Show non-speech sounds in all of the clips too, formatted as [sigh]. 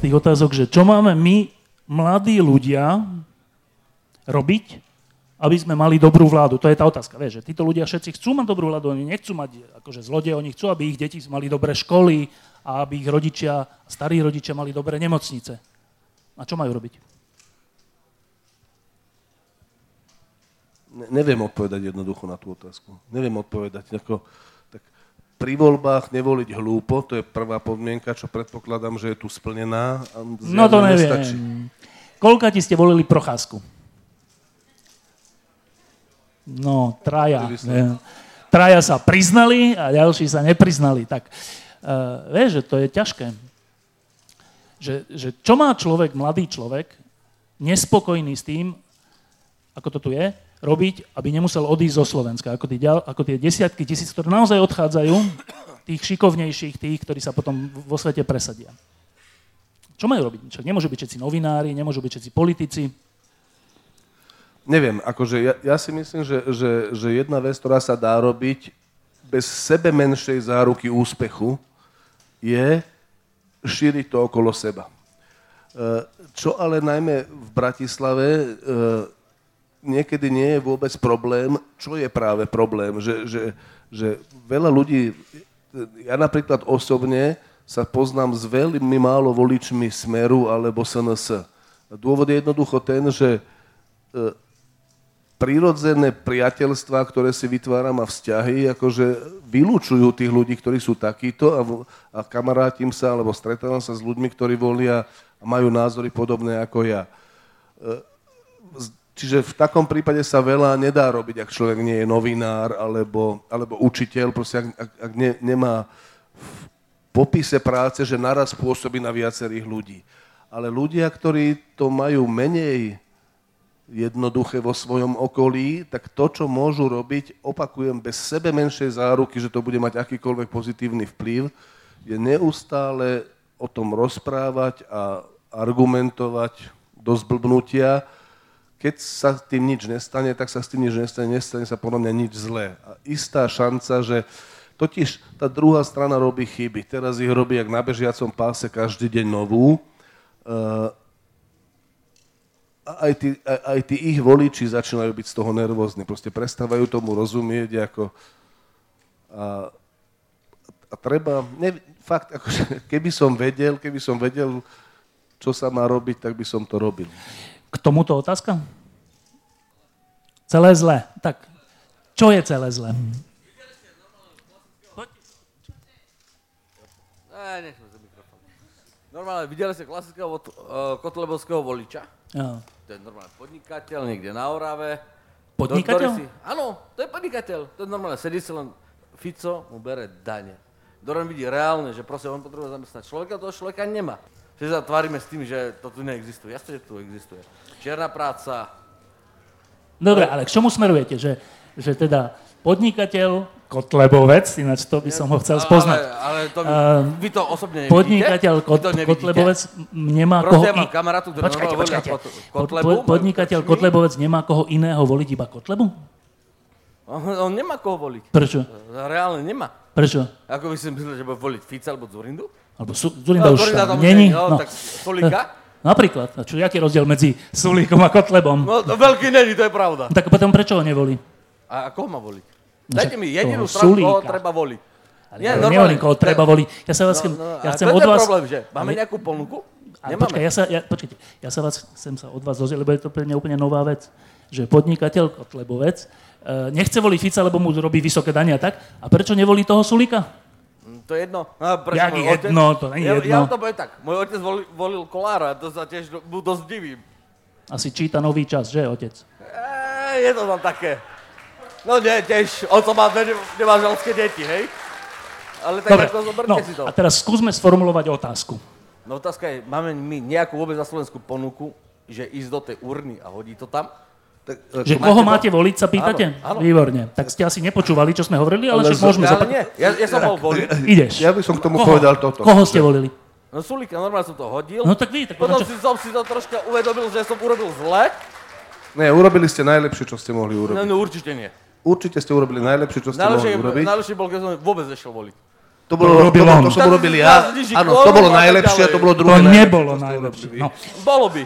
Z tých otázok, že čo máme my mladí ľudia robiť, aby sme mali dobrú vládu? To je tá otázka. Vieš, že títo ľudia všetci chcú mať dobrú vládu, oni nechcú mať akože zlodej, oni chcú, aby ich deti mali dobré školy a aby ich rodičia, starí rodičia mali dobré nemocnice. A čo majú robiť? Ne, neviem odpovedať jednoducho na tú otázku. Neviem odpovedať. Ako, pri voľbách nevoliť hlúpo, to je prvá podmienka, čo predpokladám, že je tu splnená. no to neviem. Nestačí. Koľka ti ste volili Procházku? No, traja. Traja sa priznali a ďalší sa nepriznali. Tak uh, vieš, že to je ťažké. Že, že čo má človek, mladý človek, nespokojný s tým, ako to tu je, robiť, aby nemusel odísť zo Slovenska, ako tie, ako tie desiatky tisíc, ktoré naozaj odchádzajú, tých šikovnejších, tých, ktorí sa potom vo svete presadia. Čo majú robiť? Čo, nemôžu byť všetci novinári, nemôžu byť všetci politici. Neviem, akože ja, ja si myslím, že, že, že jedna vec, ktorá sa dá robiť bez sebe menšej záruky úspechu, je šíriť to okolo seba. E, čo ale najmä v Bratislave e, niekedy nie je vôbec problém, čo je práve problém, že, že, že veľa ľudí, ja napríklad osobne, sa poznám s veľmi málo voličmi Smeru alebo SNS. Dôvod je jednoducho ten, že e, prírodzené priateľstvá, ktoré si vytváram a vzťahy, akože vylúčujú tých ľudí, ktorí sú takíto a, a kamarátim sa alebo stretávam sa s ľuďmi, ktorí volia a majú názory podobné ako ja. Čiže v takom prípade sa veľa nedá robiť, ak človek nie je novinár alebo, alebo učiteľ, proste ak, ak, ak ne, nemá popise práce, že naraz pôsobí na viacerých ľudí. Ale ľudia, ktorí to majú menej jednoduché vo svojom okolí, tak to, čo môžu robiť, opakujem, bez sebe menšej záruky, že to bude mať akýkoľvek pozitívny vplyv, je neustále o tom rozprávať a argumentovať do zblbnutia. Keď sa tým nič nestane, tak sa s tým nič nestane, nestane sa podľa mňa nič zlé. A istá šanca, že Totiž tá druhá strana robí chyby. Teraz ich robí jak na bežiacom páse každý deň novú. Uh, aj tí, aj, aj tí ich voliči začínajú byť z toho nervózni. Proste prestávajú tomu rozumieť ako... A, a treba... Ne, fakt, akože, keby som vedel, keby som vedel, čo sa má robiť, tak by som to robil. K tomuto otázka? Celé zle. Tak, čo je celé zle? Ne. Normálne, videli ste klasického uh, kotlebovského voliča? Ja. To je normálne podnikateľ niekde na Orave. Podnikateľ? Si, áno, to je podnikateľ. To je normálne, sedí si len, Fico mu bere dane. Doron vidí reálne, že proste on potrebuje zamestnať človeka, toho človeka nemá. Že sa tvárime s tým, že to tu neexistuje. Jasne, že tu existuje. Čierna práca. Dobre, ale k čomu smerujete? Že, že teda podnikateľ, Kotlebovec, ináč to by som ho chcel spoznať. Ale, ale to, uh, vy to osobne nevidíte? Podnikateľ Kot, to Kotlebovec nemá Proste koho... ja mám kamarátu, ktorý počkajte, počkajte. Kotlebu. Po, podnikateľ Kotlebovec nemá koho iného voliť, iba Kotlebu? On, on nemá koho voliť. Prečo? Reálne nemá. Prečo? Ako by si myslel, že bude voliť Fica alebo Zurindu? Alebo Su, Zurinda no, už tam není. No, no. Tak? [laughs] Napríklad. A čo, aký je rozdiel medzi Sulíkom a Kotlebom? No, to veľký není, to je pravda. Tak potom prečo ho nevolí? A koho má voliť? Dajte mi jedinú stranu, koho treba voliť. Ale ja, nehovorím, koho treba voliť. Ja sa vás no, no, ja chcem od vás... problém, že máme nejakú ponuku? Nemáme. Počkaj, ja sa, ja, počkajte, ja sa vás chcem sa od vás dozrieť, lebo je to pre mňa úplne nová vec, že podnikateľ Kotlebovec uh, nechce voliť Fica, lebo mu robí vysoké dania, tak? A prečo nevolí toho Sulika? To je jedno. No, Jak jedno, otec, to nie je jedno. Ja, ja to bude tak. Môj otec volil, volil Kolára, to sa tiež mu dosť divím. Asi číta nový čas, že, otec? E, je to tam také. No nie, tiež, on to má dve nemanželské deti, hej? Ale tak Dobre, ako zoberte no, si to. A teraz skúsme sformulovať otázku. No otázka je, máme my nejakú vôbec na Slovensku ponuku, že ísť do tej urny a hodí to tam? Tak, Že ako- koho máte voliť, sa pýtate? Áno, áno. Výborne. Tak ste asi nepočúvali, čo sme hovorili, ale, Ale však môžeme zopakovať. nie, ja, ja som bol voliť. Ideš. Ja by som k tomu Koho? povedal toto. Koho ste volili? No Sulika, normálne som to hodil. No tak vy, tak Potom čo- si, som si to troška uvedomil, že som urobil zle. Ne, urobili ste najlepšie, čo ste mohli No, urobiť. no určite nie. Určite ste urobili najlepšie, čo ste Najlepšie, mohli urobiť. najlepšie bol, keď som vôbec nešiel voliť. To bolo, To robil to, to som urobil ja. Áno, to bolo najlepšie a to bolo To druhé najlepšie, nebolo najlepšie. No. Bolo by.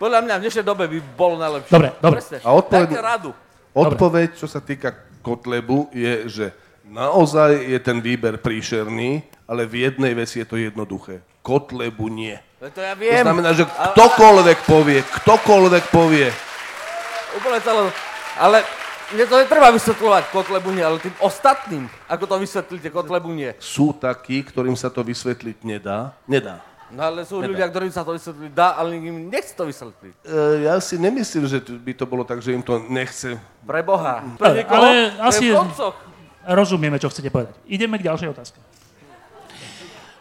Podľa mňa v dnešnej dobe by bolo najlepšie. Dobre, dobre. Presne. A odpoveď- Dajte radu. Odpoveď, čo sa týka Kotlebu, je, že naozaj je ten výber príšerný, ale v jednej veci je to jednoduché. Kotlebu nie. Veď To ja To viem. znamená, že ktokoľvek povie, ktokoľvek povie, Úplne celé. Ale mne to netreba vysvetľovať Kotlebu nie, ale tým ostatným, ako to vysvetlíte Kotlebu nie. sú takí, ktorým sa to vysvetliť nedá. Nedá. No ale sú ľudia, ktorým sa to vysvetliť dá, ale im nechce to vysvetliť. E, ja si nemyslím, že by to bolo tak, že im to nechce. Pre Boha. Ale- Pre niekoho, ale to asi- koncoch. Rozumieme, čo chcete povedať. Ideme k ďalšej otázke.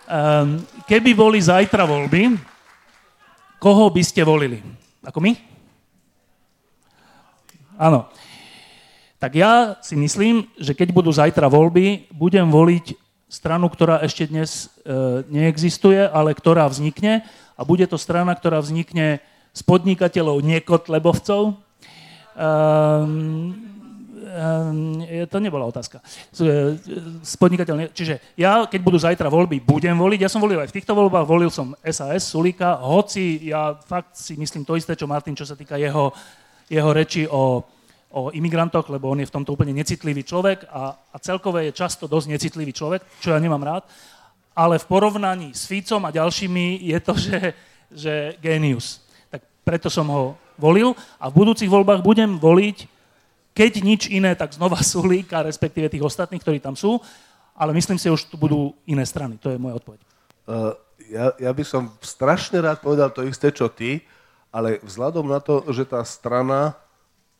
Um, keby boli zajtra voľby, koho by ste volili? Ako my? Áno. Tak ja si myslím, že keď budú zajtra voľby, budem voliť stranu, ktorá ešte dnes e, neexistuje, ale ktorá vznikne a bude to strana, ktorá vznikne z podnikateľov nekotlebovcov. Um, to nebola otázka. S- e, s Čiže ja, keď budú zajtra voľby, budem voliť. Ja som volil aj v týchto voľbách, volil som SAS, Sulika, hoci ja fakt si myslím to isté, čo Martin, čo sa týka jeho, jeho reči o, o imigrantoch, lebo on je v tomto úplne necitlivý človek a, a celkové je často dosť necitlivý človek, čo ja nemám rád. Ale v porovnaní s Ficom a ďalšími je to, [laughs] že, že genius. Tak preto som ho volil a v budúcich voľbách budem voliť keď nič iné, tak znova [laughs] Sulíka, respektíve tých ostatných, ktorí tam sú, ale myslím si, že už tu budú iné strany. To je moja odpoveď. Uh, ja, ja by som strašne rád povedal to isté, čo ty, ale vzhľadom na to, že tá strana,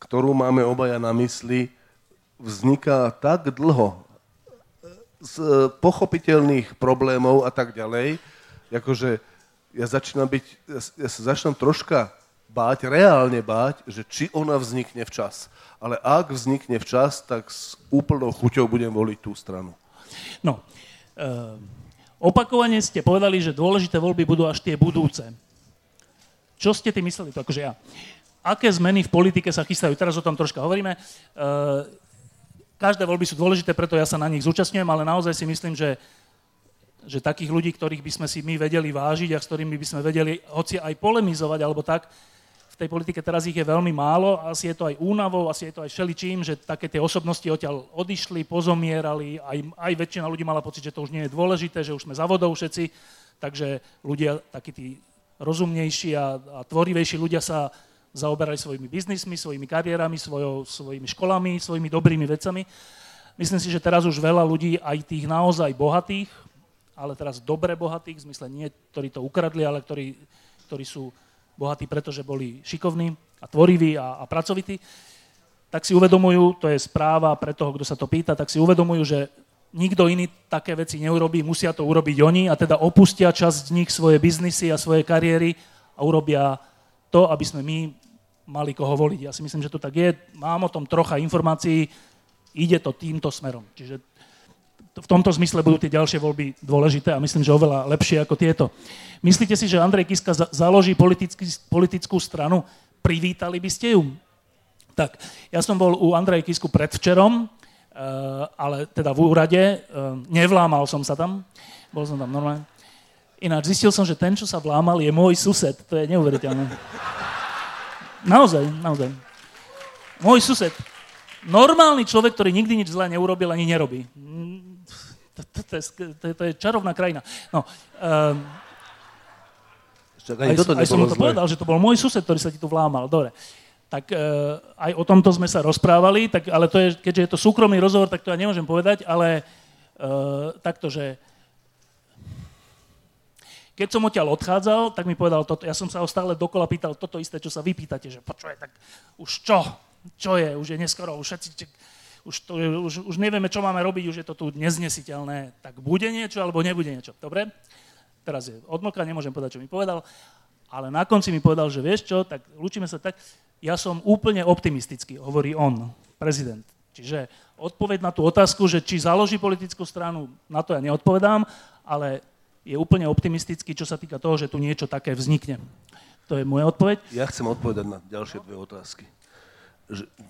ktorú máme obaja na mysli, vzniká tak dlho z e, pochopiteľných problémov a tak ďalej, akože ja začínam byť, ja, sa začínam troška báť, reálne báť, že či ona vznikne včas. Ale ak vznikne včas, tak s úplnou chuťou budem voliť tú stranu. No, uh, opakovane ste povedali, že dôležité voľby budú až tie budúce. Čo ste tým mysleli? To akože ja. Aké zmeny v politike sa chystajú? Teraz o tom troška hovoríme. Uh, každé voľby sú dôležité, preto ja sa na nich zúčastňujem, ale naozaj si myslím, že že takých ľudí, ktorých by sme si my vedeli vážiť a s ktorými by sme vedeli hoci aj polemizovať alebo tak, v tej politike teraz ich je veľmi málo, asi je to aj únavou, asi je to aj všeličím, že také tie osobnosti odtiaľ odišli, pozomierali, aj, aj väčšina ľudí mala pocit, že to už nie je dôležité, že už sme za vodou všetci, takže ľudia, takí tí rozumnejší a, a tvorivejší ľudia sa zaoberali svojimi biznismi, svojimi kariérami, svojou, svojimi školami, svojimi dobrými vecami. Myslím si, že teraz už veľa ľudí, aj tých naozaj bohatých, ale teraz dobre bohatých, v zmysle nie, ktorí to ukradli, ale ktorí, ktorí sú bohatí, pretože boli šikovní a tvoriví a, a pracovití, tak si uvedomujú, to je správa pre toho, kto sa to pýta, tak si uvedomujú, že nikto iný také veci neurobí, musia to urobiť oni a teda opustia časť z nich svoje biznisy a svoje kariéry a urobia to, aby sme my mali koho voliť. Ja si myslím, že to tak je. Mám o tom trocha informácií, ide to týmto smerom. Čiže v tomto zmysle budú tie ďalšie voľby dôležité a myslím, že oveľa lepšie ako tieto. Myslíte si, že Andrej Kiska za- založí politický, politickú stranu? Privítali by ste ju? Tak, ja som bol u Andrej Kisku predvčerom, eh, ale teda v úrade, eh, nevlámal som sa tam, bol som tam normálne. Ináč zistil som, že ten, čo sa vlámal, je môj sused. To je neuveriteľné. Naozaj, naozaj. Môj sused. Normálny človek, ktorý nikdy nič zlé neurobil ani nerobí. To, je, čarovná krajina. No, Však aj, aj som mu to povedal, že to bol môj sused, ktorý sa ti tu vlámal. Dobre. Tak uh, aj o tomto sme sa rozprávali, tak, ale to je, keďže je to súkromný rozhovor, tak to ja nemôžem povedať, ale uh, takto, že keď som odtiaľ odchádzal, tak mi povedal toto. Ja som sa ho stále dokola pýtal toto isté, čo sa vy že počuje, tak už čo? Čo je? Už je neskoro, už všetci... Už, to, už, už nevieme, čo máme robiť, už je to tu neznesiteľné. Tak bude niečo, alebo nebude niečo. Dobre? teraz je odmlka, nemôžem povedať, čo mi povedal, ale na konci mi povedal, že vieš čo, tak lúčime sa tak, ja som úplne optimistický, hovorí on, prezident. Čiže odpoveď na tú otázku, že či založí politickú stranu, na to ja neodpovedám, ale je úplne optimistický, čo sa týka toho, že tu niečo také vznikne. To je moja odpoveď. Ja chcem odpovedať na ďalšie dve otázky.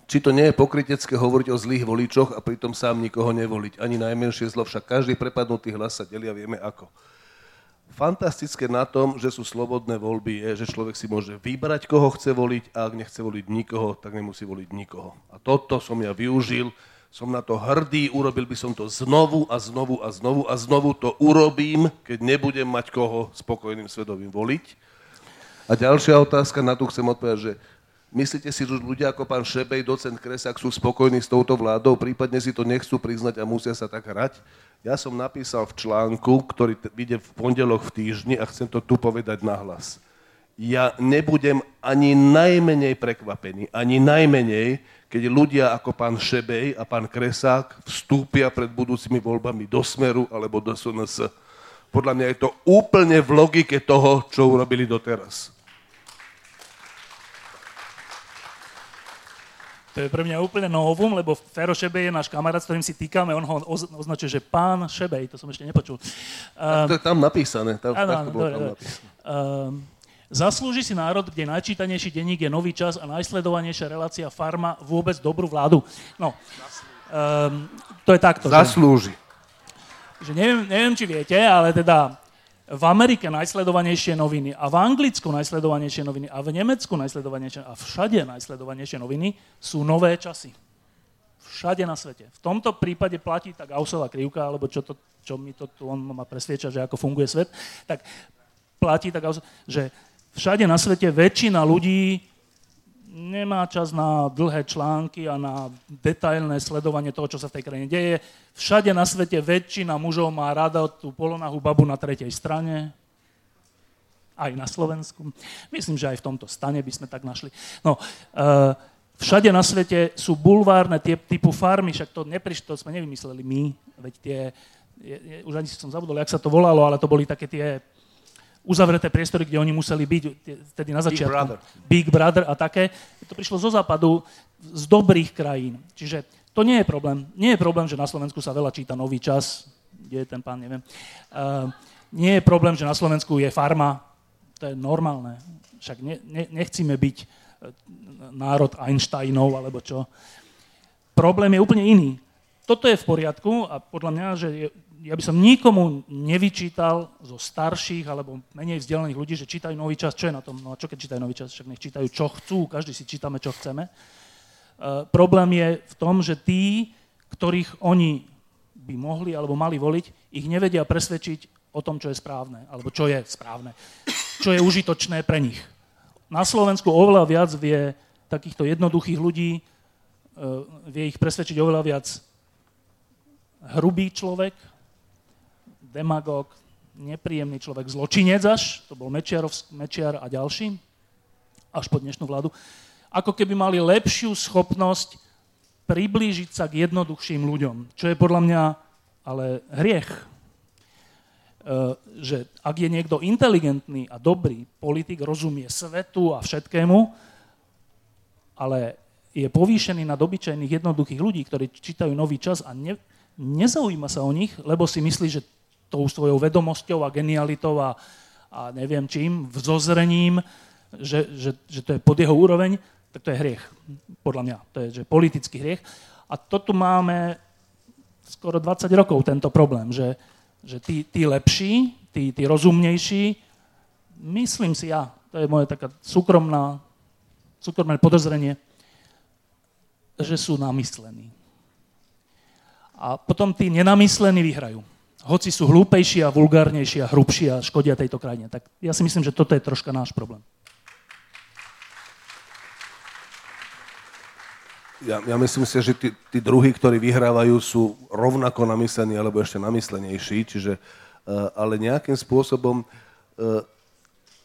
Či to nie je pokrytecké hovoriť o zlých voličoch a pritom sám nikoho nevoliť. Ani najmenšie zlo, však každý prepadnutý hlas sa delia, vieme ako. Fantastické na tom, že sú slobodné voľby, je, že človek si môže vybrať, koho chce voliť a ak nechce voliť nikoho, tak nemusí voliť nikoho. A toto som ja využil, som na to hrdý, urobil by som to znovu a znovu a znovu a znovu to urobím, keď nebudem mať koho spokojným svedomím voliť. A ďalšia otázka, na tú chcem odpovedať, že myslíte si, že ľudia ako pán Šebej, docent Kresák sú spokojní s touto vládou, prípadne si to nechcú priznať a musia sa tak hrať? Ja som napísal v článku, ktorý vyjde v pondelok v týždni a chcem to tu povedať nahlas. Ja nebudem ani najmenej prekvapený, ani najmenej, keď ľudia ako pán Šebej a pán Kresák vstúpia pred budúcimi voľbami do Smeru alebo do SNS. Podľa mňa je to úplne v logike toho, čo urobili doteraz. To je pre mňa úplne novum, lebo Fero Šebej je náš kamarát, s ktorým si týkame, on ho označuje, že pán Šebej, to som ešte nepočul. Um, to je tam napísané. Tam, áno, áno, dobre, tam napísané. Um, zaslúži si národ, kde najčítanejší denník je Nový čas a najsledovanejšia relácia Farma vôbec dobrú vládu. No, um, to je takto. Zaslúži. Že, že neviem, neviem, či viete, ale teda v Amerike najsledovanejšie noviny a v Anglicku najsledovanejšie noviny a v Nemecku najsledovanejšie a všade najsledovanejšie noviny sú nové časy. Všade na svete. V tomto prípade platí tá Gaussová krivka, alebo čo, to, čo mi to tu on ma presvieča, že ako funguje svet, tak platí tá Gaussová, že všade na svete väčšina ľudí nemá čas na dlhé články a na detailné sledovanie toho, čo sa v tej krajine deje. Všade na svete väčšina mužov má rada tú polonahú babu na tretej strane, aj na Slovensku. Myslím, že aj v tomto stane by sme tak našli. No, uh, všade na svete sú bulvárne tie, typu farmy, však to neprišlo, to sme nevymysleli my, veď tie, je, je, už ani som zabudol, jak sa to volalo, ale to boli také tie uzavreté priestory, kde oni museli byť vtedy na začiatku. Big Brother. Big Brother a také. To prišlo zo západu, z dobrých krajín. Čiže to nie je problém. Nie je problém, že na Slovensku sa veľa číta nový čas. Kde je ten pán, neviem. Uh, nie je problém, že na Slovensku je farma. To je normálne. Však ne, ne, nechcíme byť e, národ Einsteinov alebo čo. Problém je úplne iný. Toto je v poriadku a podľa mňa, že je ja by som nikomu nevyčítal zo starších alebo menej vzdelaných ľudí, že čítajú nový čas. Čo je na tom? No a čo keď čítajú nový čas? Však nech čítajú, čo chcú. Každý si čítame, čo chceme. Uh, problém je v tom, že tí, ktorých oni by mohli alebo mali voliť, ich nevedia presvedčiť o tom, čo je správne, alebo čo je správne, čo je užitočné pre nich. Na Slovensku oveľa viac vie takýchto jednoduchých ľudí, uh, vie ich presvedčiť oveľa viac hrubý človek, demagóg, nepríjemný človek, zločinec až, to bol Mečiarov, Mečiar a ďalší, až po dnešnú vládu, ako keby mali lepšiu schopnosť priblížiť sa k jednoduchším ľuďom, čo je podľa mňa ale hriech. E, že ak je niekto inteligentný a dobrý politik, rozumie svetu a všetkému, ale je povýšený na obyčajných jednoduchých ľudí, ktorí čítajú nový čas a ne, nezaujíma sa o nich, lebo si myslí, že tou svojou vedomosťou a genialitou a, a neviem čím, vzozrením, že, že, že to je pod jeho úroveň, tak to je hriech, podľa mňa. To je že politický hriech. A to tu máme skoro 20 rokov, tento problém, že, že tí, tí lepší, tí, tí rozumnejší, myslím si ja, to je moje taká súkromná, súkromné podozrenie, že sú namyslení. A potom tí nenamyslení vyhrajú hoci sú hlúpejší a vulgárnejší a hrubší a škodia tejto krajine. Tak ja si myslím, že toto je troška náš problém. Ja, ja myslím si, že tí, tí druhí, ktorí vyhrávajú, sú rovnako namyslení alebo ešte namyslenejší, čiže, uh, ale nejakým spôsobom, uh,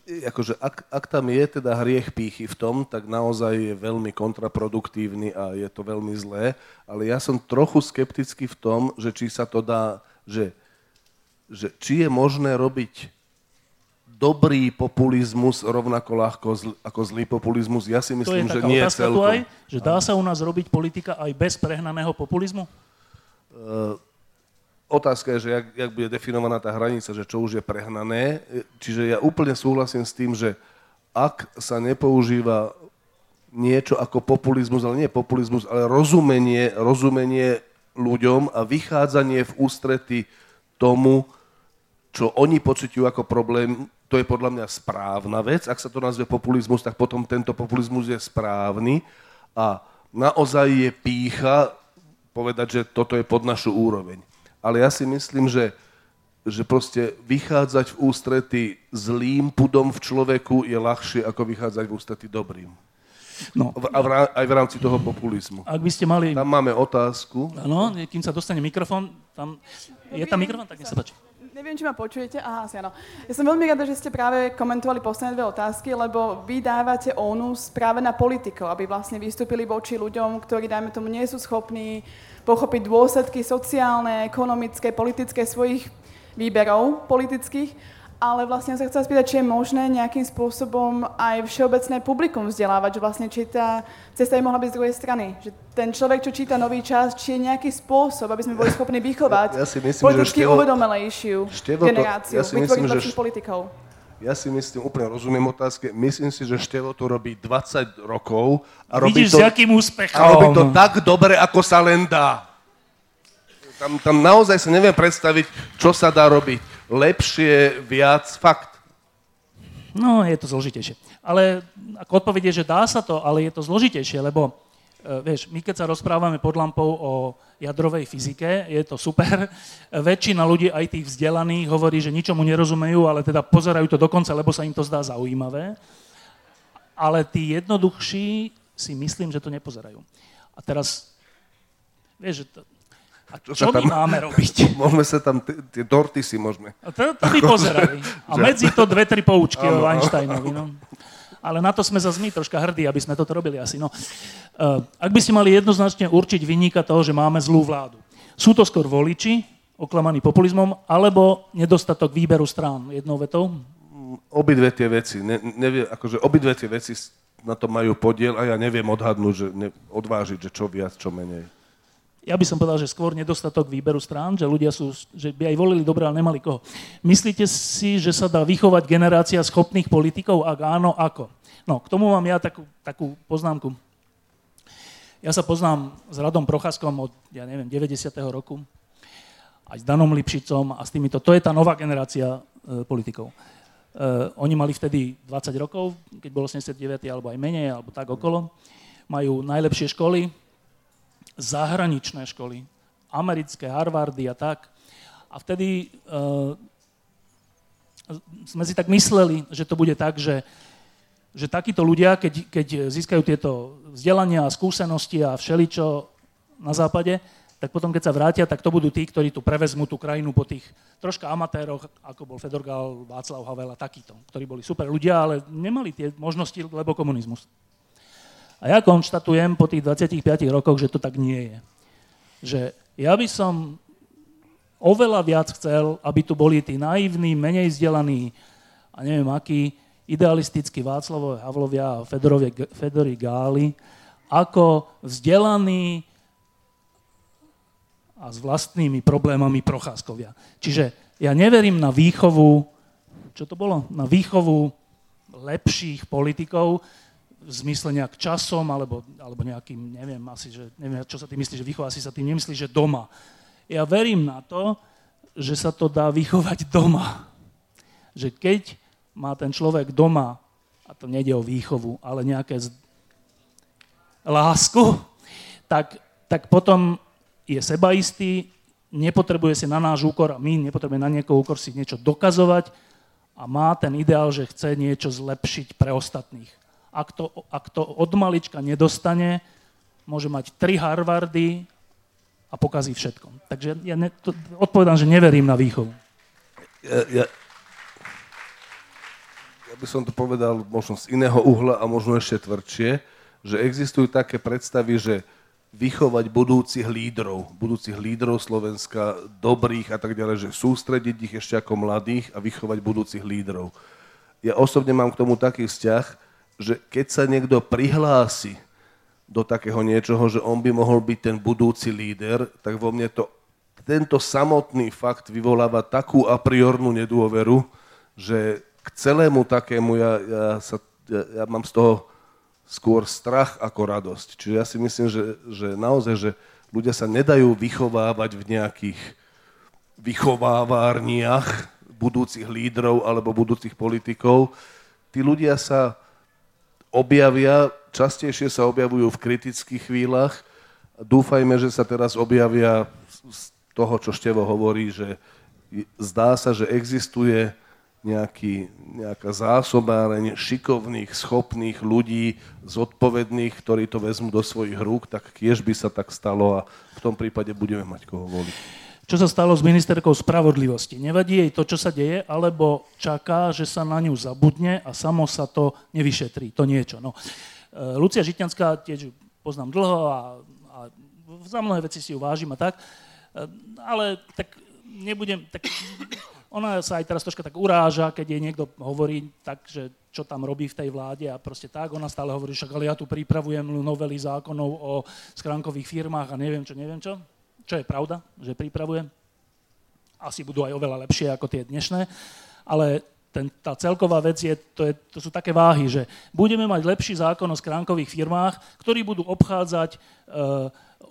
akože ak, ak tam je teda hriech pýchy v tom, tak naozaj je veľmi kontraproduktívny a je to veľmi zlé, ale ja som trochu skeptický v tom, že či sa to dá, že že či je možné robiť dobrý populizmus rovnako ľahko ako zlý populizmus? Ja si myslím, to je že nie je celkom. Aj, že dá sa u nás robiť politika aj bez prehnaného populizmu? Uh, otázka je, že jak, jak bude definovaná tá hranica, že čo už je prehnané. Čiže ja úplne súhlasím s tým, že ak sa nepoužíva niečo ako populizmus, ale nie populizmus, ale rozumenie, rozumenie ľuďom a vychádzanie v ústrety tomu, čo oni pociťujú ako problém, to je podľa mňa správna vec. Ak sa to nazve populizmus, tak potom tento populizmus je správny a naozaj je pícha povedať, že toto je pod našu úroveň. Ale ja si myslím, že, že proste vychádzať v ústrety zlým pudom v človeku je ľahšie, ako vychádzať v ústrety dobrým. No. A v, aj v rámci toho populizmu. Ak by ste mali... Tam máme otázku. Áno, kým sa dostane mikrofón, tam... Je tam mikrofón, tak nech sa páči. Neviem, či ma počujete. Aha, asi áno. Ja som veľmi rada, že ste práve komentovali posledné dve otázky, lebo vy dávate onus práve na politikov, aby vlastne vystúpili voči ľuďom, ktorí, dajme tomu, nie sú schopní pochopiť dôsledky sociálne, ekonomické, politické svojich výberov politických ale vlastne sa chcela spýtať, či je možné nejakým spôsobom aj všeobecné publikum vzdelávať, že vlastne či tá cesta by mohla byť z druhej strany. Že ten človek, čo číta nový čas, či je nejaký spôsob, aby sme boli schopní vychovať ja si myslím, politicky števo, uvedomelejšiu generáciu, ja si myslím, že politikov. Ja si myslím, úplne rozumiem otázke, myslím si, že Števo to robí 20 rokov a robí Vidíš, to, s akým úspechom. A robí to tak dobre, ako sa len dá. Tam, tam naozaj sa neviem predstaviť, čo sa dá robiť lepšie, viac, fakt. No, je to zložitejšie. Ale ako odpoveď je, že dá sa to, ale je to zložitejšie, lebo uh, vieš, my keď sa rozprávame pod lampou o jadrovej fyzike, je to super. Väčšina ľudí, aj tých vzdelaných, hovorí, že ničomu nerozumejú, ale teda pozerajú to dokonca, lebo sa im to zdá zaujímavé. Ale tí jednoduchší si myslím, že to nepozerajú. A teraz, vieš, to, a čo, my tam, máme robiť? [laughs] Môžeme sa tam, tie dorty si môžeme. A to, to by pozerali. A medzi to dve, tri poučky o Einsteinovi. No. Ale na to sme zase my troška hrdí, aby sme toto robili asi. No. Uh, ak by ste mali jednoznačne určiť vyníka toho, že máme zlú vládu. Sú to skôr voliči, oklamaní populizmom, alebo nedostatok výberu strán jednou vetou? Obidve tie veci. Ne, nevie, akože obidve tie veci na to majú podiel a ja neviem odhadnúť, že ne, odvážiť, že čo viac, čo menej ja by som povedal, že skôr nedostatok výberu strán, že ľudia sú, že by aj volili dobre, ale nemali koho. Myslíte si, že sa dá vychovať generácia schopných politikov? Ak áno, ako? No, k tomu mám ja takú, takú poznámku. Ja sa poznám s Radom Procházkom od, ja neviem, 90. roku, aj s Danom Lipšicom a s týmito. To je tá nová generácia e, politikov. E, oni mali vtedy 20 rokov, keď bol 89. alebo aj menej, alebo tak okolo. Majú najlepšie školy, zahraničné školy, americké, Harvardy a tak. A vtedy uh, sme si tak mysleli, že to bude tak, že, že takíto ľudia, keď, keď získajú tieto vzdelania a skúsenosti a všeličo na západe, tak potom, keď sa vrátia, tak to budú tí, ktorí tu prevezmú tú krajinu po tých troška amatéroch, ako bol Fedorgal, Václav Havel a takýto, ktorí boli super ľudia, ale nemali tie možnosti, lebo komunizmus. A ja konštatujem po tých 25 rokoch, že to tak nie je. Že ja by som oveľa viac chcel, aby tu boli tí naivní, menej vzdelaní a neviem akí, idealistickí Václavové Havlovia a Fedorovie, Fedori Gáli, ako vzdelaní a s vlastnými problémami procházkovia. Čiže ja neverím na výchovu, čo to bolo? Na výchovu lepších politikov, v zmysle nejak časom, alebo, alebo nejakým, neviem asi, že, neviem, čo sa tým myslí, že vychová si sa tým nemyslí, že doma. Ja verím na to, že sa to dá vychovať doma. Že keď má ten človek doma, a to nejde o výchovu, ale nejaké z... lásku, tak, tak potom je sebaistý, nepotrebuje si na náš úkor a my nepotrebujeme na niekoho úkor si niečo dokazovať a má ten ideál, že chce niečo zlepšiť pre ostatných ak to, ak to od malička nedostane, môže mať tri Harvardy a pokazí všetko. Takže ja ne, to, odpovedám, že neverím na výchovu. Ja, ja, ja by som to povedal možno z iného uhla a možno ešte tvrdšie, že existujú také predstavy, že vychovať budúcich lídrov, budúcich lídrov Slovenska, dobrých a tak ďalej, že sústrediť ich ešte ako mladých a vychovať budúcich lídrov ja osobne mám k tomu taký vzťah, že keď sa niekto prihlási do takého niečoho, že on by mohol byť ten budúci líder, tak vo mne to, tento samotný fakt vyvoláva takú a priornú nedôveru, že k celému takému ja, ja, sa, ja, ja mám z toho skôr strach ako radosť. Čiže ja si myslím, že, že naozaj, že ľudia sa nedajú vychovávať v nejakých vychovávárniach budúcich lídrov alebo budúcich politikov. Tí ľudia sa objavia, častejšie sa objavujú v kritických chvíľach. Dúfajme, že sa teraz objavia z toho, čo Števo hovorí, že zdá sa, že existuje nejaký, nejaká zásobáreň šikovných, schopných ľudí, zodpovedných, ktorí to vezmú do svojich rúk, tak kiež by sa tak stalo a v tom prípade budeme mať koho voliť. Čo sa stalo s ministerkou spravodlivosti? Nevadí jej to, čo sa deje, alebo čaká, že sa na ňu zabudne a samo sa to nevyšetrí, to niečo. No. E, Lucia Žitňanská tiež poznám dlho a, a za mnohé veci si ju vážim a tak, e, ale tak nebudem, tak ona sa aj teraz troška tak uráža, keď jej niekto hovorí tak, že čo tam robí v tej vláde a proste tak, ona stále hovorí, však ale ja tu pripravujem novely zákonov o skránkových firmách a neviem čo, neviem čo čo je pravda, že pripravujem. Asi budú aj oveľa lepšie ako tie dnešné, ale ten, tá celková vec je to, je, to sú také váhy, že budeme mať lepší zákon o skránkových firmách, ktorí budú obchádzať e,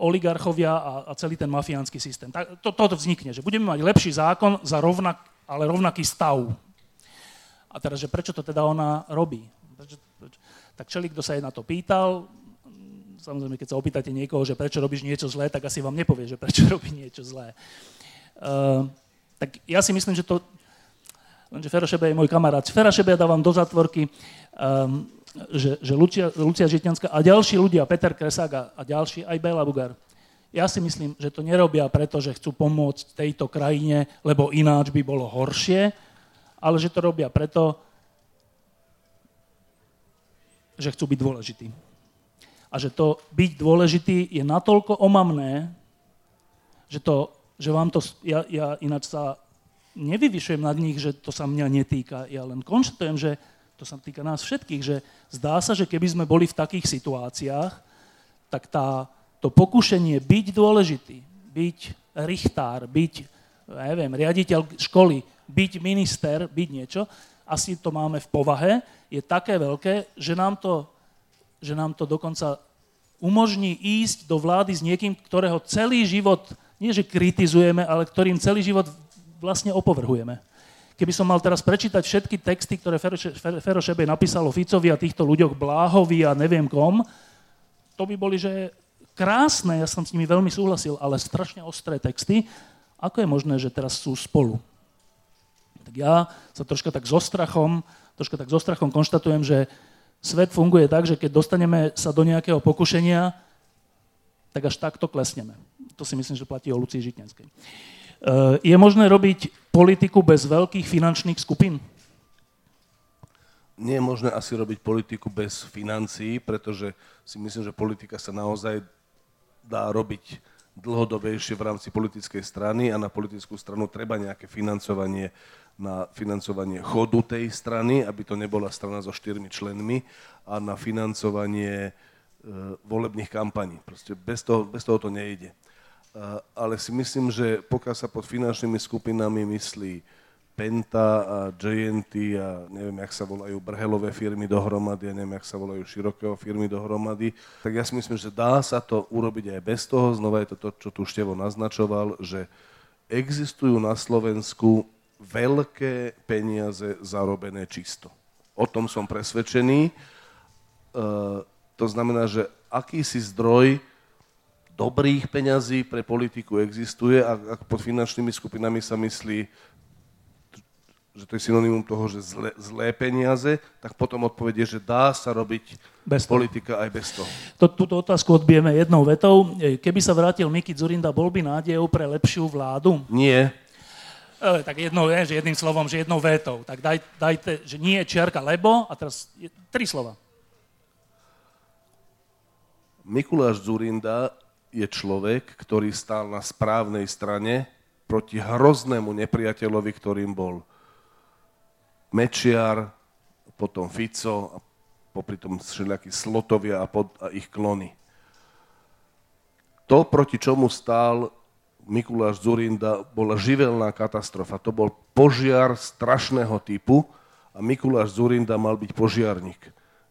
oligarchovia a, a celý ten mafiánsky systém. Tak, to, toto vznikne, že budeme mať lepší zákon za rovnak, ale rovnaký stav. A teraz, že prečo to teda ona robí? Prečo, prečo? Tak čeli, kto sa jej na to pýtal, Samozrejme, keď sa opýtate niekoho, že prečo robíš niečo zlé, tak asi vám nepovie, že prečo [laughs] robí niečo zlé. Uh, tak ja si myslím, že to... Lenže Fero je môj kamarát. Fera Šebe ja dávam do zatvorky, um, že, že Lucia, Lucia Žitňanská a ďalší ľudia, Peter Kresák a, a ďalší, aj Bela Bugar, ja si myslím, že to nerobia preto, že chcú pomôcť tejto krajine, lebo ináč by bolo horšie, ale že to robia preto, že chcú byť dôležití a že to byť dôležitý je natoľko omamné, že, to, že vám to, ja, ja ináč sa nevyvyšujem nad nich, že to sa mňa netýka. Ja len konštatujem, že to sa týka nás všetkých, že zdá sa, že keby sme boli v takých situáciách, tak tá, to pokušenie byť dôležitý, byť richtár, byť, neviem, riaditeľ školy, byť minister, byť niečo, asi to máme v povahe, je také veľké, že nám to že nám to dokonca umožní ísť do vlády s niekým, ktorého celý život, nie že kritizujeme, ale ktorým celý život vlastne opovrhujeme. Keby som mal teraz prečítať všetky texty, ktoré Fero Šebe napísalo Ficovi a týchto ľuďoch Bláhovi a neviem kom, to by boli, že krásne, ja som s nimi veľmi súhlasil, ale strašne ostré texty. Ako je možné, že teraz sú spolu? Tak ja sa troška tak so strachom, troška tak so strachom konštatujem, že svet funguje tak, že keď dostaneme sa do nejakého pokušenia, tak až takto klesneme. To si myslím, že platí o Lucii Žitňanskej. E, je možné robiť politiku bez veľkých finančných skupín? Nie je možné asi robiť politiku bez financií, pretože si myslím, že politika sa naozaj dá robiť dlhodobejšie v rámci politickej strany a na politickú stranu treba nejaké financovanie na financovanie chodu tej strany, aby to nebola strana so štyrmi členmi a na financovanie e, volebných kampaní. Proste bez toho, bez toho to nejde. E, ale si myslím, že pokiaľ sa pod finančnými skupinami myslí Penta a JNT a neviem, jak sa volajú brhelové firmy dohromady a neviem, jak sa volajú širokého firmy dohromady, tak ja si myslím, že dá sa to urobiť aj bez toho. Znova je to to, čo tu Števo naznačoval, že existujú na Slovensku veľké peniaze zarobené čisto. O tom som presvedčený. E, to znamená, že akýsi zdroj dobrých peňazí pre politiku existuje a ak pod finančnými skupinami sa myslí, že to je synonymum toho, že zlé, zlé peniaze, tak potom odpovedie, že dá sa robiť bez politika aj bez toho. To, túto otázku odbijeme jednou vetou. Keby sa vrátil Miki Zurinda, bol by nádejou pre lepšiu vládu? Nie. E, tak jednou, je, že jedným slovom, že jednou vétou. Tak daj, dajte, že nie čiarka lebo a teraz je, tri slova. Mikuláš Zurinda je človek, ktorý stál na správnej strane proti hroznému nepriateľovi, ktorým bol Mečiar, potom Fico a popri tom všelijakí slotovia a, pod, a ich klony. To, proti čomu stál Mikuláš Zurinda, bola živelná katastrofa. To bol požiar strašného typu a Mikuláš Zurinda mal byť požiarník.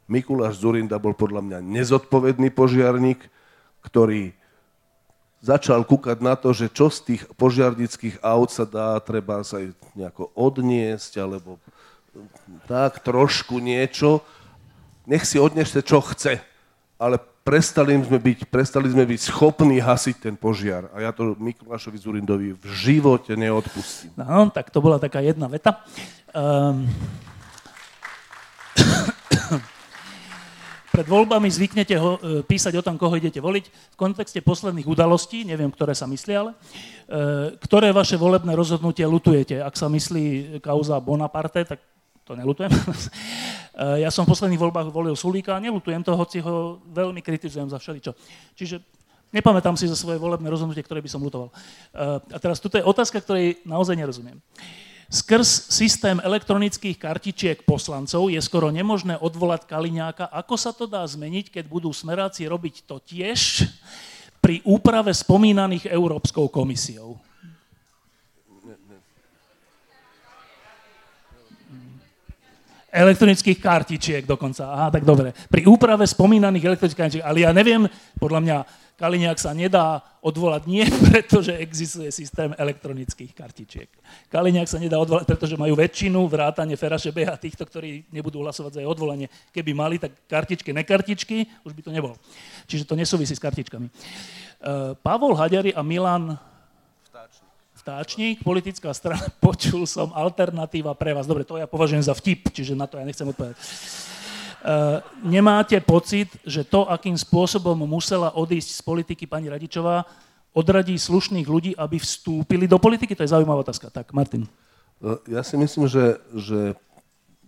Mikuláš Zurinda bol podľa mňa nezodpovedný požiarník, ktorý začal kúkať na to, že čo z tých požiarnických aut sa dá, treba sa nejako odniesť, alebo tak trošku niečo. Nech si odniešte, čo chce, ale prestali sme byť, prestali sme byť schopní hasiť ten požiar. A ja to Mikulášovi Zurindovi v živote neodpustím. No, tak to bola taká jedna veta. Um, [coughs] pred voľbami zvyknete ho, e, písať o tom, koho idete voliť v kontexte posledných udalostí, neviem, ktoré sa myslia, ale e, ktoré vaše volebné rozhodnutie lutujete. Ak sa myslí kauza Bonaparte, tak to nelutujem. [laughs] E, ja som v posledných voľbách volil Sulíka a nelutujem to, hoci ho veľmi kritizujem za všeličo. Čiže nepamätám si za svoje volebné rozhodnutie, ktoré by som lutoval. A teraz tuto je otázka, ktorej naozaj nerozumiem. Skrz systém elektronických kartičiek poslancov je skoro nemožné odvolať Kaliňáka. Ako sa to dá zmeniť, keď budú smeráci robiť to tiež pri úprave spomínaných Európskou komisiou? Elektronických kartičiek dokonca. Aha, tak dobre. Pri úprave spomínaných elektronických kartičiek. Ale ja neviem, podľa mňa Kaliňák sa nedá odvolať nie [laughs] preto, že existuje systém elektronických kartičiek. Kaliňák sa nedá odvolať, pretože majú väčšinu vrátane Ferašebe a týchto, ktorí nebudú hlasovať za jej odvolanie. Keby mali, tak kartičky, nekartičky, už by to nebol. Čiže to nesúvisí s kartičkami. Uh, Pavol Haďari a Milan Vtáčnik, politická strana, [laughs] počul som alternatíva pre vás. Dobre, to ja považujem za vtip, čiže na to ja nechcem odpovedať. Uh, nemáte pocit, že to, akým spôsobom musela odísť z politiky pani Radičová, odradí slušných ľudí, aby vstúpili do politiky? To je zaujímavá otázka. Tak, Martin. E, ja si myslím, že, že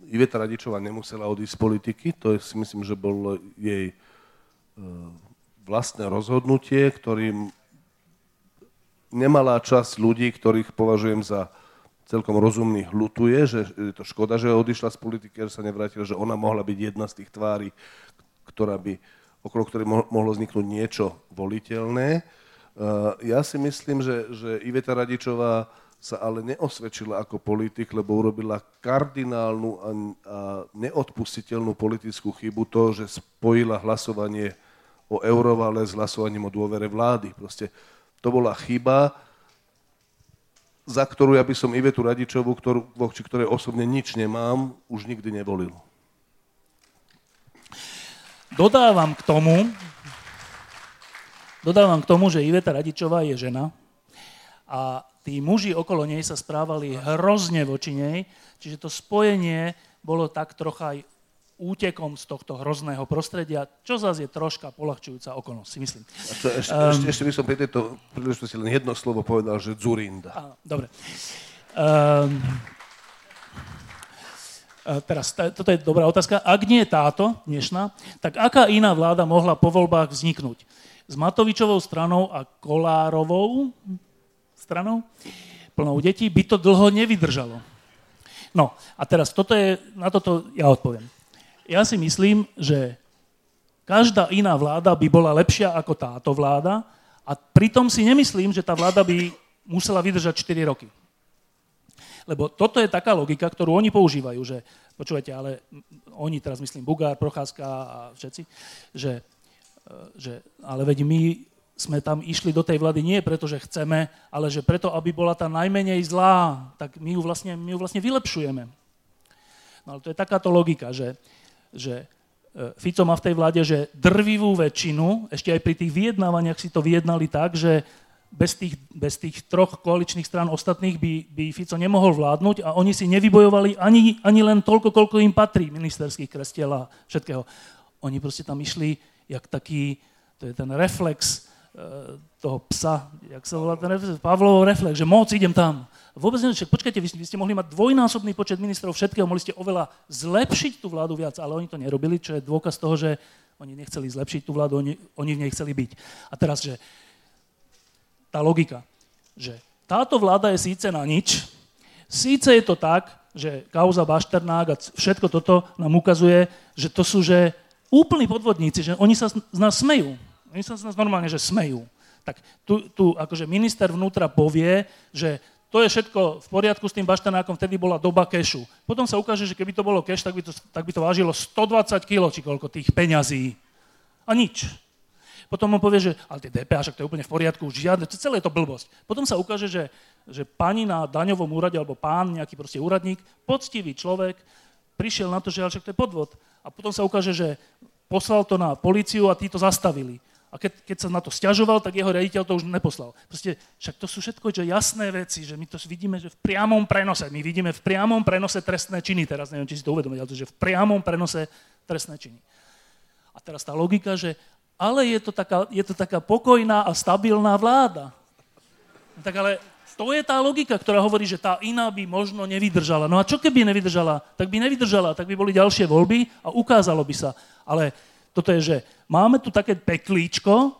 Iveta Radičová nemusela odísť z politiky. To si myslím, že bolo jej uh, vlastné rozhodnutie, ktorým nemalá časť ľudí, ktorých považujem za celkom rozumných, ľutuje, že je to škoda, že odišla z politiky, že sa nevrátila, že ona mohla byť jedna z tých tvári, ktorá by, okolo ktorej mohlo vzniknúť niečo voliteľné. Ja si myslím, že, že Iveta Radičová sa ale neosvedčila ako politik, lebo urobila kardinálnu a, a neodpustiteľnú politickú chybu to, že spojila hlasovanie o eurovale s hlasovaním o dôvere vlády. Proste to bola chyba, za ktorú ja by som Ivetu Radičovú, ktorú, voči ktorej osobne nič nemám, už nikdy nevolil. Dodávam k tomu, dodávam k tomu, že Iveta Radičová je žena a tí muži okolo nej sa správali hrozne voči nej, čiže to spojenie bolo tak trocha aj útekom z tohto hrozného prostredia, čo zase je troška polahčujúca okolnosť, si myslím. A čo, ešte, um, ešte, ešte by som pri tejto príležitosti len jedno slovo povedal, že Zurinda. Áno, dobre. Um, teraz, toto je dobrá otázka. Ak nie táto, dnešná, tak aká iná vláda mohla po voľbách vzniknúť? S Matovičovou stranou a Kolárovou stranou, plnou detí, by to dlho nevydržalo. No a teraz toto je, na toto ja odpoviem ja si myslím, že každá iná vláda by bola lepšia ako táto vláda a pritom si nemyslím, že tá vláda by musela vydržať 4 roky. Lebo toto je taká logika, ktorú oni používajú, že počúvajte, ale oni teraz myslím Bugár, Procházka a všetci, že, e, že ale veď my sme tam išli do tej vlády nie preto, že chceme, ale že preto, aby bola tá najmenej zlá, tak my ju vlastne, my ju vlastne vylepšujeme. No ale to je takáto logika, že, že e, Fico má v tej vláde, že drvivú väčšinu, ešte aj pri tých vyjednávaniach si to vyjednali tak, že bez tých, bez tých troch koaličných strán ostatných by, by Fico nemohol vládnuť a oni si nevybojovali ani, ani len toľko, koľko im patrí ministerských krestiel a všetkého. Oni proste tam išli jak taký, to je ten reflex toho psa, jak sa volá ten reflex, Pavlov reflex, že moc idem tam. Vôbec nie, však počkajte, vy, vy ste mohli mať dvojnásobný počet ministrov všetkého, mohli ste oveľa zlepšiť tú vládu viac, ale oni to nerobili, čo je dôkaz toho, že oni nechceli zlepšiť tú vládu, oni, oni v nej chceli byť. A teraz, že tá logika, že táto vláda je síce na nič, síce je to tak, že kauza Bašternák a všetko toto nám ukazuje, že to sú že úplní podvodníci, že oni sa z nás smejú. Oni sa z nás normálne, že smejú. Tak tu, tu akože minister vnútra povie, že to je všetko v poriadku s tým baštanákom, vtedy bola doba kešu. Potom sa ukáže, že keby to bolo keš, tak by to, tak by to vážilo 120 kg, či koľko tých peňazí. A nič. Potom on povie, že ale tie DPH, to je úplne v poriadku, žiadne, to celé je to blbosť. Potom sa ukáže, že, že pani na daňovom úrade, alebo pán, nejaký proste úradník, poctivý človek, prišiel na to, že ale však to je podvod. A potom sa ukáže, že poslal to na policiu a tí to zastavili. A keď, keď sa na to stiažoval, tak jeho riaditeľ to už neposlal. Proste, však to sú všetko že jasné veci, že my to vidíme že v priamom prenose. My vidíme v priamom prenose trestné činy. Teraz neviem, či si to uvedomíte, ale to, že v priamom prenose trestné činy. A teraz tá logika, že ale je to taká, je to taká pokojná a stabilná vláda. Tak ale to je tá logika, ktorá hovorí, že tá iná by možno nevydržala. No a čo keby nevydržala? Tak by nevydržala, tak by boli ďalšie voľby a ukázalo by sa. Ale toto je, že máme tu také peklíčko,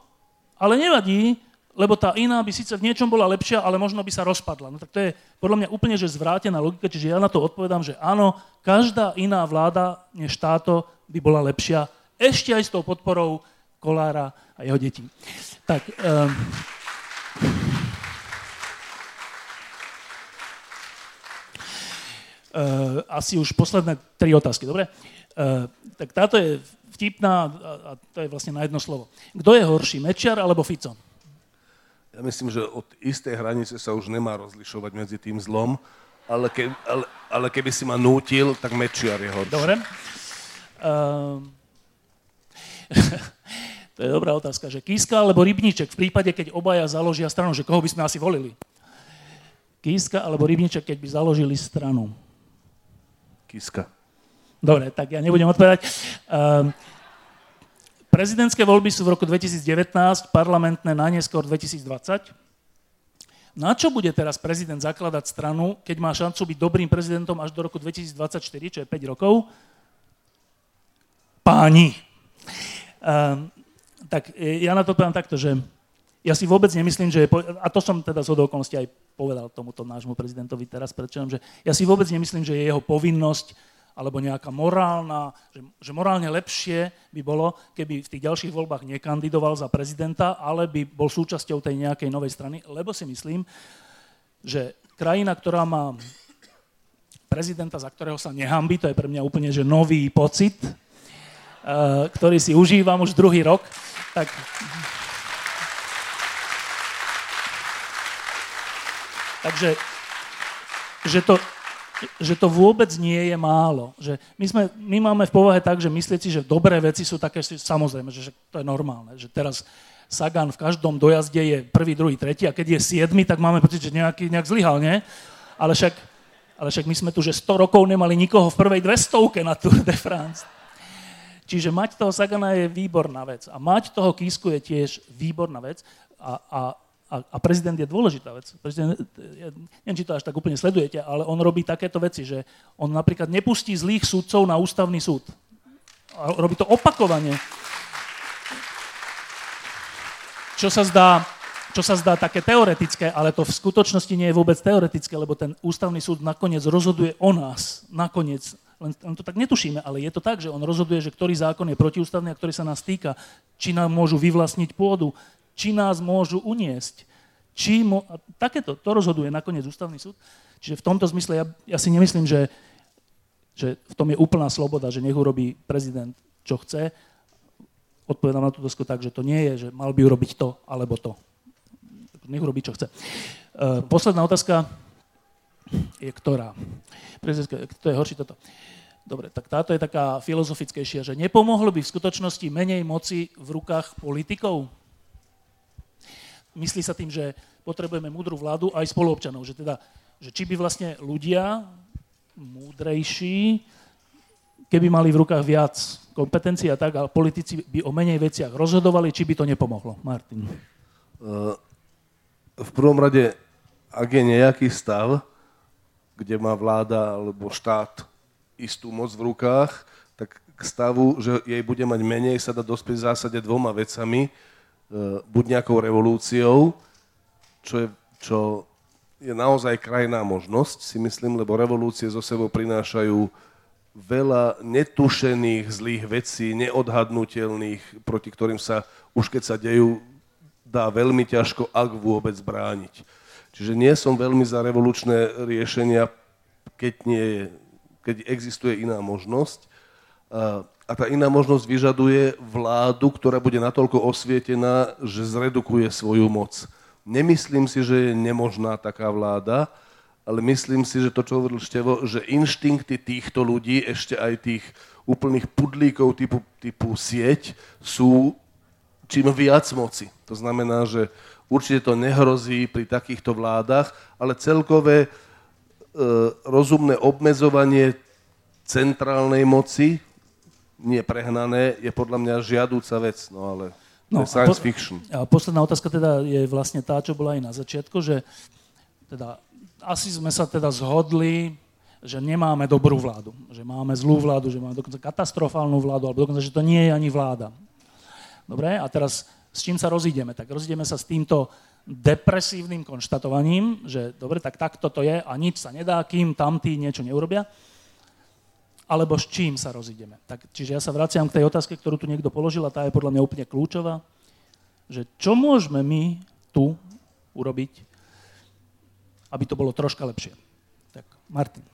ale nevadí, lebo tá iná by síce v niečom bola lepšia, ale možno by sa rozpadla. No tak to je podľa mňa úplne že zvrátená logika, čiže ja na to odpovedám, že áno, každá iná vláda než táto by bola lepšia, ešte aj s tou podporou Kolára a jeho detí. Tak, um, Uh, asi už posledné tri otázky, dobre? Uh, tak táto je vtipná a, a to je vlastne na jedno slovo. Kto je horší, Mečiar alebo Fico? Ja myslím, že od istej hranice sa už nemá rozlišovať medzi tým zlom, ale, ke, ale, ale keby si ma nútil, tak Mečiar je horší. Dobre. Uh, [laughs] to je dobrá otázka, že Kiska alebo Rybníček v prípade, keď obaja založia stranu, že koho by sme asi volili? Kiska alebo Rybníček, keď by založili stranu? Kiska. Dobre, tak ja nebudem odpovedať. Um, prezidentské voľby sú v roku 2019, parlamentné najneskôr 2020. Na čo bude teraz prezident zakladať stranu, keď má šancu byť dobrým prezidentom až do roku 2024, čo je 5 rokov? Páni. Um, tak e, ja na to poviem takto, že ja si vôbec nemyslím, že a to som teda z okolností aj povedal tomuto nášmu prezidentovi teraz predčerom, že ja si vôbec nemyslím, že je jeho povinnosť alebo nejaká morálna, že, že morálne lepšie by bolo, keby v tých ďalších voľbách nekandidoval za prezidenta, ale by bol súčasťou tej nejakej novej strany, lebo si myslím, že krajina, ktorá má prezidenta, za ktorého sa nehambí, to je pre mňa úplne že nový pocit, uh, ktorý si užívam už druhý rok, tak Takže že to, že to vôbec nie je málo. Že my, sme, my máme v povahe tak, že myslieť si, že dobré veci sú také samozrejme, že, to je normálne. Že teraz Sagan v každom dojazde je prvý, druhý, tretí a keď je siedmy, tak máme pocit, že nejaký, nejak zlyhal, nie? Ale však, ale však my sme tu, že 100 rokov nemali nikoho v prvej 200 na Tour de France. Čiže mať toho Sagana je výborná vec. A mať toho Kísku je tiež výborná vec. A, a a, a prezident je dôležitá vec. Prezident, ja neviem, či to až tak úplne sledujete, ale on robí takéto veci, že on napríklad nepustí zlých súdcov na ústavný súd. A robí to opakovane. Čo sa zdá, čo sa zdá také teoretické, ale to v skutočnosti nie je vôbec teoretické, lebo ten ústavný súd nakoniec rozhoduje o nás. Nakoniec. Len, to tak netušíme, ale je to tak, že on rozhoduje, že ktorý zákon je protiústavný a ktorý sa nás týka. Či nám môžu vyvlastniť pôdu, či nás môžu uniesť. Či mo- a takéto, to rozhoduje nakoniec ústavný súd. Čiže v tomto zmysle ja, ja si nemyslím, že, že v tom je úplná sloboda, že nech urobí prezident, čo chce. Odpovedám na túto tak, že to nie je, že mal by urobiť to alebo to. Nech urobí, čo chce. Uh, posledná otázka je ktorá? Prezidentka, to je horšie toto. Dobre, tak táto je taká filozofickejšia, že nepomohlo by v skutočnosti menej moci v rukách politikov? Myslí sa tým, že potrebujeme múdru vládu aj spoluobčanov. Že, teda, že či by vlastne ľudia múdrejší, keby mali v rukách viac kompetencií a tak, ale politici by o menej veciach rozhodovali, či by to nepomohlo. Martin. Uh, v prvom rade, ak je nejaký stav, kde má vláda alebo štát istú moc v rukách, tak k stavu, že jej bude mať menej, sa dá dospieť v zásade dvoma vecami. E, buď nejakou revolúciou, čo, je, čo je naozaj krajná možnosť, si myslím, lebo revolúcie zo sebou prinášajú veľa netušených zlých vecí, neodhadnutelných, proti ktorým sa už keď sa dejú, dá veľmi ťažko, ak vôbec brániť. Čiže nie som veľmi za revolučné riešenia, keď, nie keď existuje iná možnosť. A tá iná možnosť vyžaduje vládu, ktorá bude natoľko osvietená, že zredukuje svoju moc. Nemyslím si, že je nemožná taká vláda, ale myslím si, že to, čo hovoril Števo, že inštinkty týchto ľudí, ešte aj tých úplných pudlíkov typu, typu sieť, sú čím viac moci. To znamená, že určite to nehrozí pri takýchto vládach, ale celkové e, rozumné obmedzovanie centrálnej moci, nie prehnané, je podľa mňa žiadúca vec, no ale no, science a po, fiction. A posledná otázka teda je vlastne tá, čo bola aj na začiatku, že teda asi sme sa teda zhodli, že nemáme dobrú vládu, že máme zlú vládu, že máme dokonca katastrofálnu vládu, alebo dokonca, že to nie je ani vláda. Dobre, a teraz s čím sa rozídeme? Tak rozídeme sa s týmto depresívnym konštatovaním, že dobre, tak takto to je a nič sa nedá, kým tamtí niečo neurobia. Alebo s čím sa rozídeme? Tak, čiže ja sa vraciam k tej otázke, ktorú tu niekto položil a tá je podľa mňa úplne kľúčová, že čo môžeme my tu urobiť, aby to bolo troška lepšie. Tak, Martin.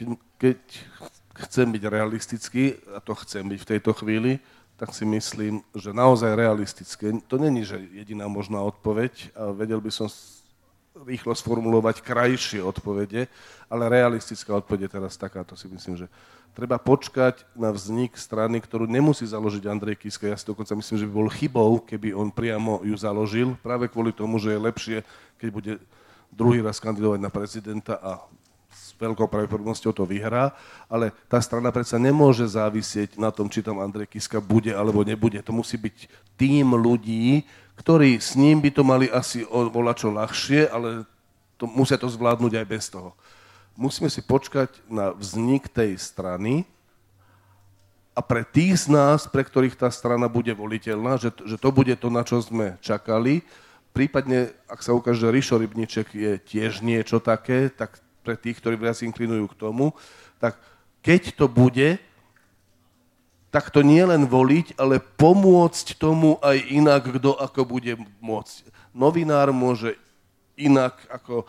Keď, keď chcem byť realistický, a to chcem byť v tejto chvíli, tak si myslím, že naozaj realistické. To není, že jediná možná odpoveď a vedel by som rýchlo sformulovať krajšie odpovede, ale realistická odpoveď je teraz takáto si myslím, že treba počkať na vznik strany, ktorú nemusí založiť Andrej Kiska. Ja si dokonca myslím, že by bol chybou, keby on priamo ju založil, práve kvôli tomu, že je lepšie, keď bude druhý raz kandidovať na prezidenta a veľkou pravdepodobnosťou to vyhrá, ale tá strana predsa nemôže závisieť na tom, či tam Andrej Kiska bude alebo nebude. To musí byť tým ľudí, ktorí s ním by to mali asi čo ľahšie, ale to, musia to zvládnuť aj bez toho musíme si počkať na vznik tej strany a pre tých z nás, pre ktorých tá strana bude voliteľná, že, že to bude to, na čo sme čakali, prípadne, ak sa ukáže, že Rišo Rybniček je tiež niečo také, tak pre tých, ktorí viac inklinujú k tomu, tak keď to bude, tak to nie len voliť, ale pomôcť tomu aj inak, kto ako bude môcť. Novinár môže inak ako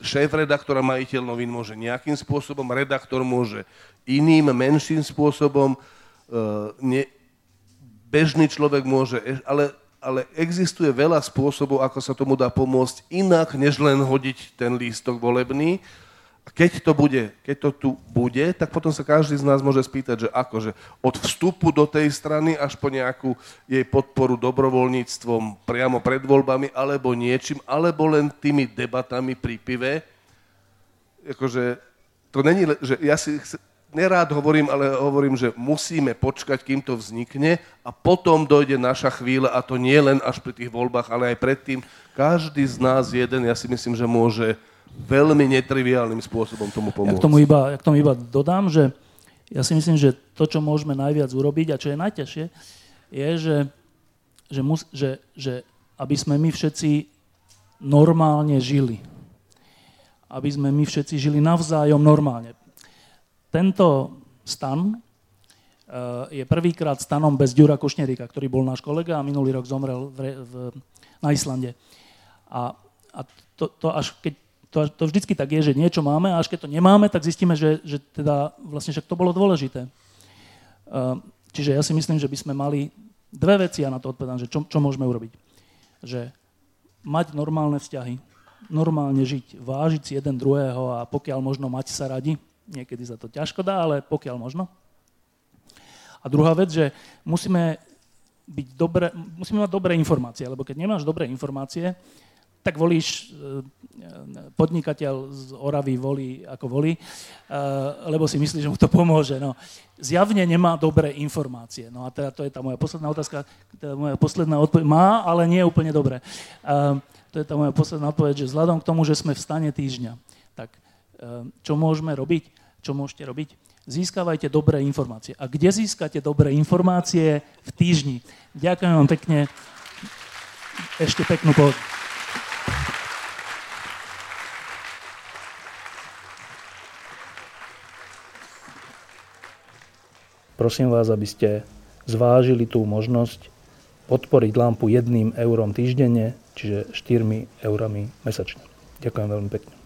šéf-redaktor a majiteľ novín môže nejakým spôsobom, redaktor môže iným, menším spôsobom, e, ne, bežný človek môže, e, ale, ale existuje veľa spôsobov, ako sa tomu dá pomôcť inak, než len hodiť ten lístok volebný. A keď to bude, keď to tu bude, tak potom sa každý z nás môže spýtať, že akože od vstupu do tej strany až po nejakú jej podporu dobrovoľníctvom priamo pred voľbami, alebo niečím, alebo len tými debatami pri pive. Akože, to není, že ja si nerád hovorím, ale hovorím, že musíme počkať, kým to vznikne a potom dojde naša chvíľa a to nie len až pri tých voľbách, ale aj predtým. Každý z nás jeden, ja si myslím, že môže veľmi netriviálnym spôsobom tomu pomôcť. Ja k tomu iba, ja k tomu iba dodám, že ja si myslím, že to, čo môžeme najviac urobiť a čo je najťažšie, je, že, že, mus, že, že aby sme my všetci normálne žili. Aby sme my všetci žili navzájom normálne. Tento stan uh, je prvýkrát stanom bez Ďura Košnerika, ktorý bol náš kolega a minulý rok zomrel v, v, na Islande. A, a to, to až keď to, to vždycky tak je, že niečo máme a až keď to nemáme, tak zistíme, že, že teda vlastne však to bolo dôležité. Ehm, čiže ja si myslím, že by sme mali dve veci, ja na to odpovedám, že čo, čo môžeme urobiť. Že mať normálne vzťahy, normálne žiť, vážiť si jeden druhého a pokiaľ možno mať sa radi, niekedy sa to ťažko dá, ale pokiaľ možno. A druhá vec, že musíme, byť dobre, musíme mať dobré informácie, lebo keď nemáš dobré informácie, tak volíš, e, podnikateľ z Oravy volí ako volí, e, lebo si myslí, že mu to pomôže. No, zjavne nemá dobré informácie. No a teda to je tá moja posledná otázka, teda moja posledná odpoveď. Má, ale nie úplne dobré. E, to je tá moja posledná odpoveď, že vzhľadom k tomu, že sme v stane týždňa, tak čo môžeme robiť? čo môžete robiť? Získavajte dobré informácie. A kde získate dobré informácie? V týždni. Ďakujem vám pekne. Ešte peknú pohodu. Prosím vás, aby ste zvážili tú možnosť podporiť lampu jedným eurom týždenne, čiže 4 eurami mesačne. Ďakujem veľmi pekne.